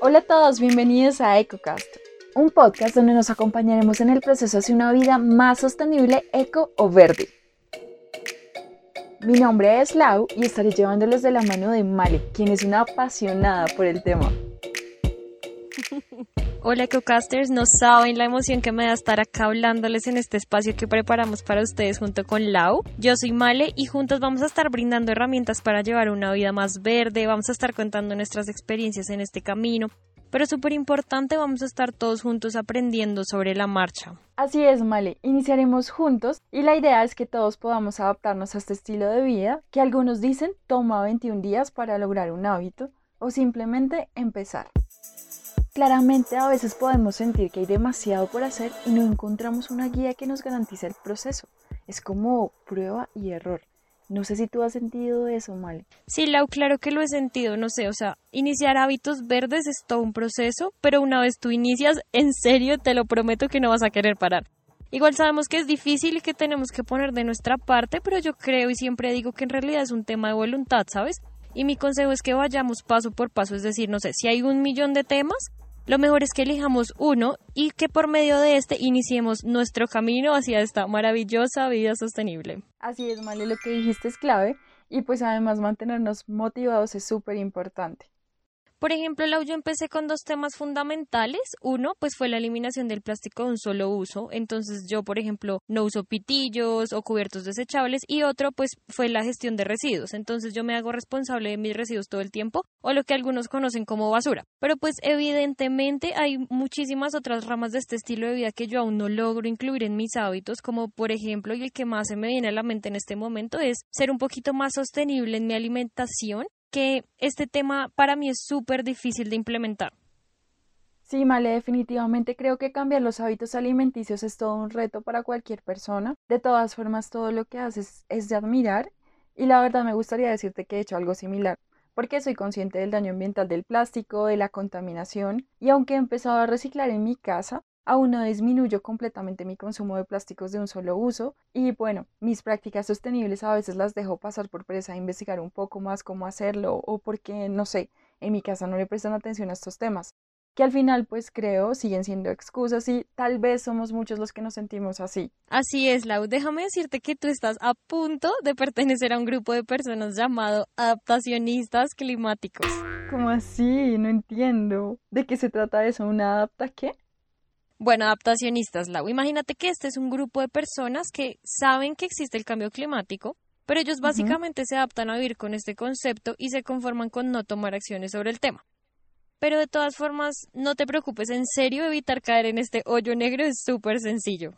Hola a todos, bienvenidos a EcoCast, un podcast donde nos acompañaremos en el proceso hacia una vida más sostenible, eco o verde. Mi nombre es Lau y estaré llevándolos de la mano de Male, quien es una apasionada por el tema. Hola EcoCasters, no saben la emoción que me da estar acá hablándoles en este espacio que preparamos para ustedes junto con Lau. Yo soy Male y juntos vamos a estar brindando herramientas para llevar una vida más verde, vamos a estar contando nuestras experiencias en este camino, pero súper importante, vamos a estar todos juntos aprendiendo sobre la marcha. Así es, Male, iniciaremos juntos y la idea es que todos podamos adaptarnos a este estilo de vida que algunos dicen toma 21 días para lograr un hábito o simplemente empezar. Claramente a veces podemos sentir que hay demasiado por hacer y no encontramos una guía que nos garantice el proceso. Es como prueba y error. No sé si tú has sentido eso, Male. Sí, Lau, claro que lo he sentido, no sé, o sea, iniciar hábitos verdes es todo un proceso, pero una vez tú inicias, en serio, te lo prometo que no vas a querer parar. Igual sabemos que es difícil y que tenemos que poner de nuestra parte, pero yo creo y siempre digo que en realidad es un tema de voluntad, ¿sabes? Y mi consejo es que vayamos paso por paso, es decir, no sé, si hay un millón de temas, lo mejor es que elijamos uno y que por medio de este iniciemos nuestro camino hacia esta maravillosa vida sostenible. Así es, Male, lo que dijiste es clave y pues además mantenernos motivados es súper importante. Por ejemplo, Lau, yo empecé con dos temas fundamentales. Uno, pues fue la eliminación del plástico de un solo uso. Entonces yo, por ejemplo, no uso pitillos o cubiertos desechables. Y otro, pues fue la gestión de residuos. Entonces yo me hago responsable de mis residuos todo el tiempo o lo que algunos conocen como basura. Pero pues evidentemente hay muchísimas otras ramas de este estilo de vida que yo aún no logro incluir en mis hábitos, como por ejemplo, y el que más se me viene a la mente en este momento es ser un poquito más sostenible en mi alimentación que este tema para mí es súper difícil de implementar. Sí, Male, definitivamente creo que cambiar los hábitos alimenticios es todo un reto para cualquier persona. De todas formas, todo lo que haces es de admirar y la verdad me gustaría decirte que he hecho algo similar, porque soy consciente del daño ambiental del plástico, de la contaminación y aunque he empezado a reciclar en mi casa, aún no disminuyo completamente mi consumo de plásticos de un solo uso y bueno, mis prácticas sostenibles a veces las dejo pasar por presa a investigar un poco más cómo hacerlo o porque, no sé, en mi casa no le prestan atención a estos temas, que al final pues creo siguen siendo excusas y tal vez somos muchos los que nos sentimos así. Así es, Lau, déjame decirte que tú estás a punto de pertenecer a un grupo de personas llamado adaptacionistas climáticos. ¿Cómo así? No entiendo. ¿De qué se trata eso? ¿Una adapta qué? Bueno, adaptacionistas, Lau. Imagínate que este es un grupo de personas que saben que existe el cambio climático, pero ellos básicamente se adaptan a vivir con este concepto y se conforman con no tomar acciones sobre el tema. Pero de todas formas, no te preocupes, en serio, evitar caer en este hoyo negro es súper sencillo.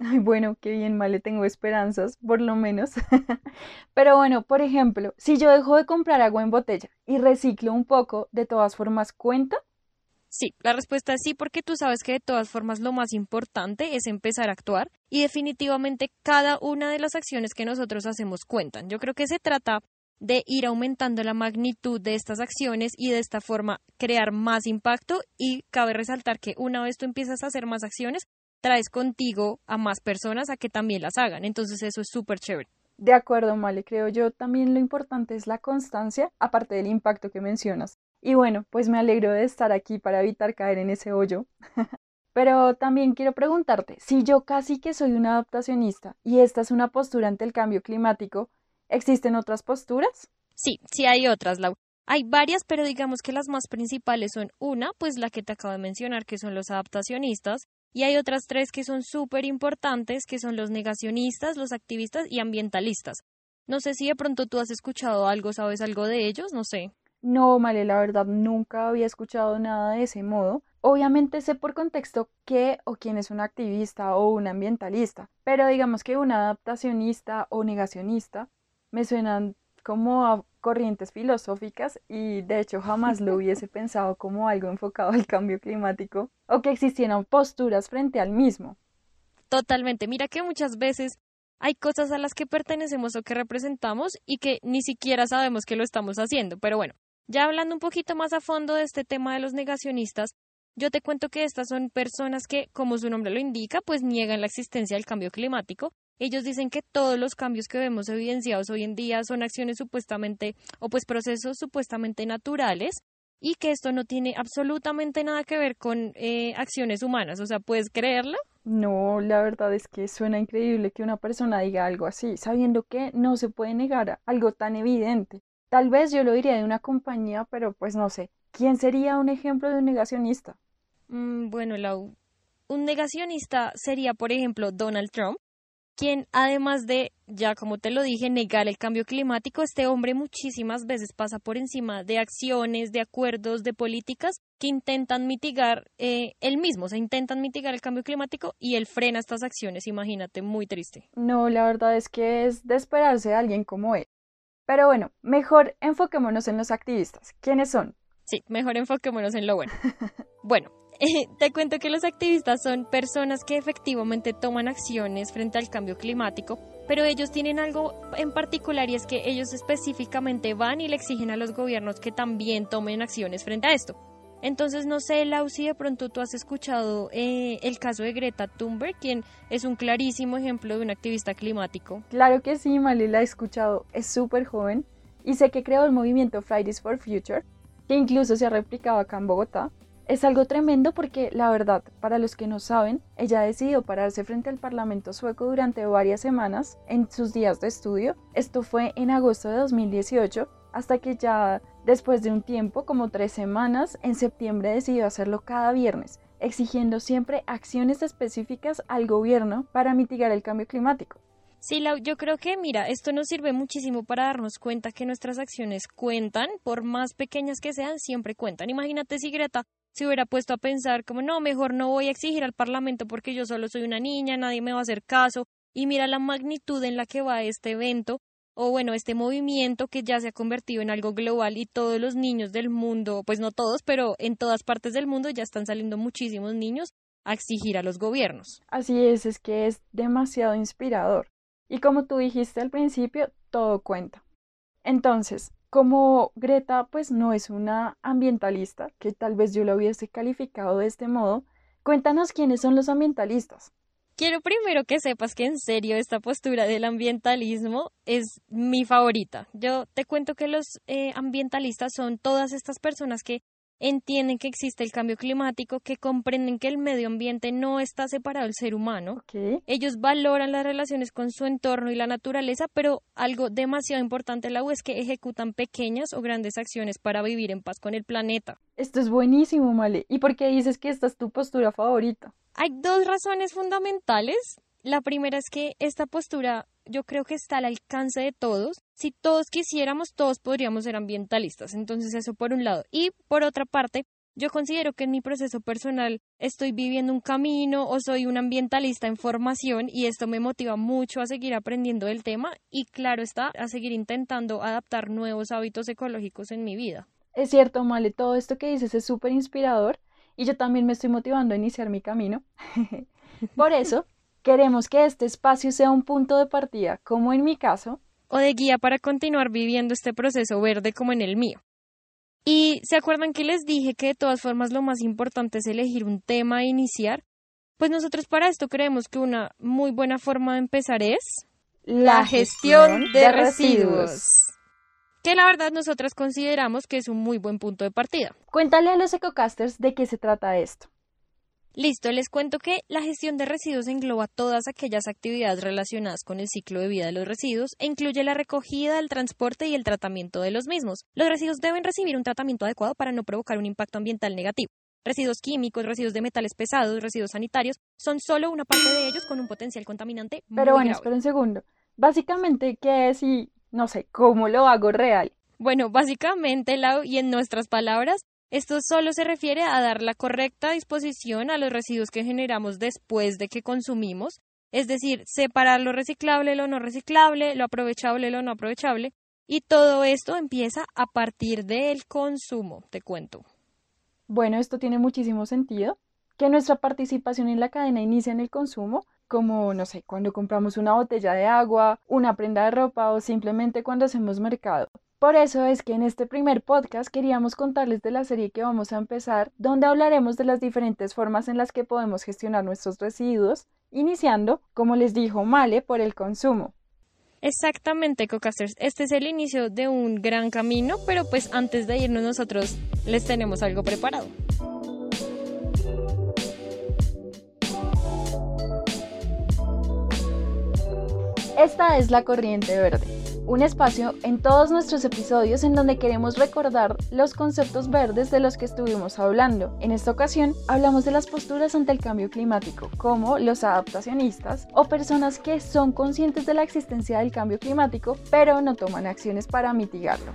Ay, bueno, qué bien, Male, tengo esperanzas, por lo menos. Pero bueno, por ejemplo, si yo dejo de comprar agua en botella y reciclo un poco, ¿de todas formas cuenta? Sí, la respuesta es sí, porque tú sabes que de todas formas lo más importante es empezar a actuar y definitivamente cada una de las acciones que nosotros hacemos cuentan. Yo creo que se trata de ir aumentando la magnitud de estas acciones y de esta forma crear más impacto y cabe resaltar que una vez tú empiezas a hacer más acciones, traes contigo a más personas a que también las hagan. Entonces eso es súper chévere. De acuerdo, Male, creo yo también lo importante es la constancia, aparte del impacto que mencionas. Y bueno, pues me alegro de estar aquí para evitar caer en ese hoyo. Pero también quiero preguntarte, si yo casi que soy una adaptacionista y esta es una postura ante el cambio climático, ¿existen otras posturas? Sí, sí hay otras, Lau. Hay varias, pero digamos que las más principales son una, pues la que te acabo de mencionar, que son los adaptacionistas, y hay otras tres que son súper importantes, que son los negacionistas, los activistas y ambientalistas. No sé si de pronto tú has escuchado algo, sabes algo de ellos, no sé. No, Male, la verdad nunca había escuchado nada de ese modo. Obviamente sé por contexto qué o quién es un activista o un ambientalista, pero digamos que un adaptacionista o negacionista me suenan como a corrientes filosóficas y de hecho jamás lo hubiese pensado como algo enfocado al cambio climático o que existieran posturas frente al mismo. Totalmente. Mira que muchas veces hay cosas a las que pertenecemos o que representamos y que ni siquiera sabemos que lo estamos haciendo. Pero bueno, ya hablando un poquito más a fondo de este tema de los negacionistas, yo te cuento que estas son personas que, como su nombre lo indica, pues niegan la existencia del cambio climático. Ellos dicen que todos los cambios que vemos evidenciados hoy en día son acciones supuestamente o pues procesos supuestamente naturales y que esto no tiene absolutamente nada que ver con eh, acciones humanas. O sea, ¿puedes creerlo? No, la verdad es que suena increíble que una persona diga algo así, sabiendo que no se puede negar algo tan evidente. Tal vez yo lo diría de una compañía, pero pues no sé. ¿Quién sería un ejemplo de un negacionista? Mm, bueno, Lau, un negacionista sería, por ejemplo, Donald Trump, quien además de, ya como te lo dije, negar el cambio climático, este hombre muchísimas veces pasa por encima de acciones, de acuerdos, de políticas que intentan mitigar eh, él mismo, o sea, intentan mitigar el cambio climático y él frena estas acciones, imagínate, muy triste. No, la verdad es que es de esperarse de alguien como él. Pero bueno, mejor enfoquémonos en los activistas. ¿Quiénes son? Sí, mejor enfoquémonos en lo bueno. bueno, te cuento que los activistas son personas que efectivamente toman acciones frente al cambio climático, pero ellos tienen algo en particular y es que ellos específicamente van y le exigen a los gobiernos que también tomen acciones frente a esto. Entonces, no sé, Lau, si de pronto tú has escuchado eh, el caso de Greta Thunberg, quien es un clarísimo ejemplo de un activista climático. Claro que sí, Mali, la he escuchado. Es súper joven y sé que creó el movimiento Fridays for Future, que incluso se ha replicado acá en Bogotá. Es algo tremendo porque, la verdad, para los que no saben, ella ha decidido pararse frente al Parlamento sueco durante varias semanas en sus días de estudio. Esto fue en agosto de 2018, hasta que ya después de un tiempo, como tres semanas, en septiembre decidió hacerlo cada viernes, exigiendo siempre acciones específicas al gobierno para mitigar el cambio climático. Sí, yo creo que, mira, esto nos sirve muchísimo para darnos cuenta que nuestras acciones cuentan, por más pequeñas que sean, siempre cuentan. Imagínate si Greta se hubiera puesto a pensar como, no, mejor no voy a exigir al Parlamento porque yo solo soy una niña, nadie me va a hacer caso, y mira la magnitud en la que va este evento, o bueno, este movimiento que ya se ha convertido en algo global y todos los niños del mundo, pues no todos, pero en todas partes del mundo ya están saliendo muchísimos niños a exigir a los gobiernos. Así es, es que es demasiado inspirador. Y como tú dijiste al principio, todo cuenta. Entonces, como Greta pues no es una ambientalista, que tal vez yo la hubiese calificado de este modo, cuéntanos quiénes son los ambientalistas. Quiero primero que sepas que en serio esta postura del ambientalismo es mi favorita. Yo te cuento que los eh, ambientalistas son todas estas personas que entienden que existe el cambio climático, que comprenden que el medio ambiente no está separado del ser humano. Ellos valoran las relaciones con su entorno y la naturaleza, pero algo demasiado importante la U es que ejecutan pequeñas o grandes acciones para vivir en paz con el planeta. Esto es buenísimo, Male. ¿Y por qué dices que esta es tu postura favorita? Hay dos razones fundamentales. La primera es que esta postura yo creo que está al alcance de todos. Si todos quisiéramos, todos podríamos ser ambientalistas. Entonces eso por un lado. Y por otra parte, yo considero que en mi proceso personal estoy viviendo un camino o soy un ambientalista en formación y esto me motiva mucho a seguir aprendiendo del tema y claro está, a seguir intentando adaptar nuevos hábitos ecológicos en mi vida. Es cierto, Male, todo esto que dices es súper inspirador y yo también me estoy motivando a iniciar mi camino. por eso, Queremos que este espacio sea un punto de partida, como en mi caso, o de guía para continuar viviendo este proceso verde como en el mío. Y se acuerdan que les dije que de todas formas lo más importante es elegir un tema a iniciar. Pues nosotros para esto creemos que una muy buena forma de empezar es la gestión de residuos. Que la verdad nosotras consideramos que es un muy buen punto de partida. Cuéntale a los ecocasters de qué se trata esto. Listo, les cuento que la gestión de residuos engloba todas aquellas actividades relacionadas con el ciclo de vida de los residuos e incluye la recogida, el transporte y el tratamiento de los mismos. Los residuos deben recibir un tratamiento adecuado para no provocar un impacto ambiental negativo. Residuos químicos, residuos de metales pesados, residuos sanitarios son solo una parte de ellos con un potencial contaminante. Pero bueno, espera un segundo. Básicamente, ¿qué es y no sé cómo lo hago real? Bueno, básicamente, Lau, y en nuestras palabras, esto solo se refiere a dar la correcta disposición a los residuos que generamos después de que consumimos, es decir, separar lo reciclable, lo no reciclable, lo aprovechable, lo no aprovechable, y todo esto empieza a partir del consumo, te cuento. Bueno, esto tiene muchísimo sentido, que nuestra participación en la cadena inicia en el consumo, como, no sé, cuando compramos una botella de agua, una prenda de ropa o simplemente cuando hacemos mercado. Por eso es que en este primer podcast queríamos contarles de la serie que vamos a empezar, donde hablaremos de las diferentes formas en las que podemos gestionar nuestros residuos, iniciando, como les dijo Male, por el consumo. Exactamente, Cocasters. Este es el inicio de un gran camino, pero pues antes de irnos nosotros les tenemos algo preparado. Esta es la corriente verde, un espacio en todos nuestros episodios en donde queremos recordar los conceptos verdes de los que estuvimos hablando. En esta ocasión hablamos de las posturas ante el cambio climático, como los adaptacionistas o personas que son conscientes de la existencia del cambio climático, pero no toman acciones para mitigarlo.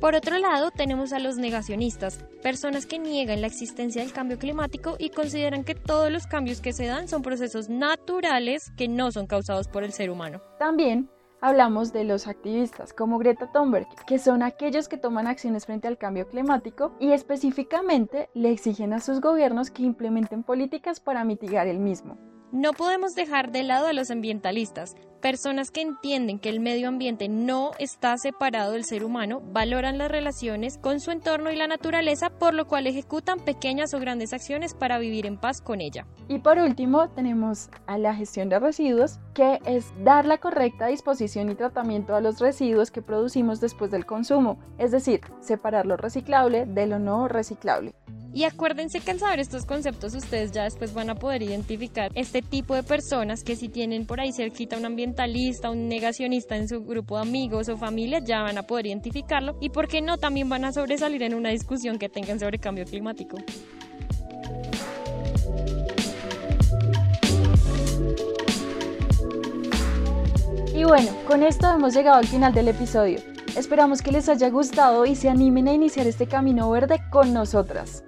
Por otro lado, tenemos a los negacionistas, personas que niegan la existencia del cambio climático y consideran que todos los cambios que se dan son procesos naturales que no son causados por el ser humano. También hablamos de los activistas como Greta Thunberg, que son aquellos que toman acciones frente al cambio climático y específicamente le exigen a sus gobiernos que implementen políticas para mitigar el mismo. No podemos dejar de lado a los ambientalistas, personas que entienden que el medio ambiente no está separado del ser humano, valoran las relaciones con su entorno y la naturaleza, por lo cual ejecutan pequeñas o grandes acciones para vivir en paz con ella. Y por último, tenemos a la gestión de residuos, que es dar la correcta disposición y tratamiento a los residuos que producimos después del consumo, es decir, separar lo reciclable de lo no reciclable. Y acuérdense que al saber estos conceptos ustedes ya después van a poder identificar este tipo de personas que si tienen por ahí cerquita un ambientalista, un negacionista en su grupo de amigos o familia, ya van a poder identificarlo y por qué no también van a sobresalir en una discusión que tengan sobre cambio climático. Y bueno, con esto hemos llegado al final del episodio. Esperamos que les haya gustado y se animen a iniciar este camino verde con nosotras.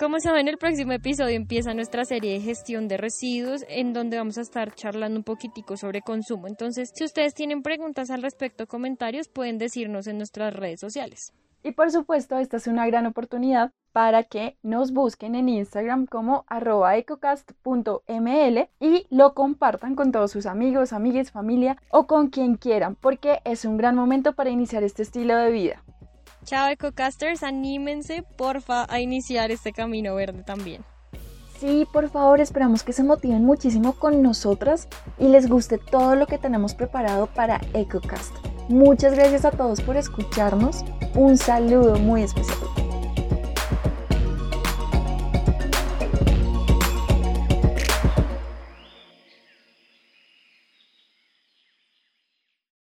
Como saben, el próximo episodio empieza nuestra serie de gestión de residuos en donde vamos a estar charlando un poquitico sobre consumo. Entonces, si ustedes tienen preguntas al respecto, comentarios, pueden decirnos en nuestras redes sociales. Y por supuesto, esta es una gran oportunidad para que nos busquen en Instagram como ecocast.ml y lo compartan con todos sus amigos, amigas, familia o con quien quieran, porque es un gran momento para iniciar este estilo de vida. Chao EcoCasters, anímense porfa a iniciar este camino verde también. Sí, por favor, esperamos que se motiven muchísimo con nosotras y les guste todo lo que tenemos preparado para EcoCast. Muchas gracias a todos por escucharnos. Un saludo muy especial.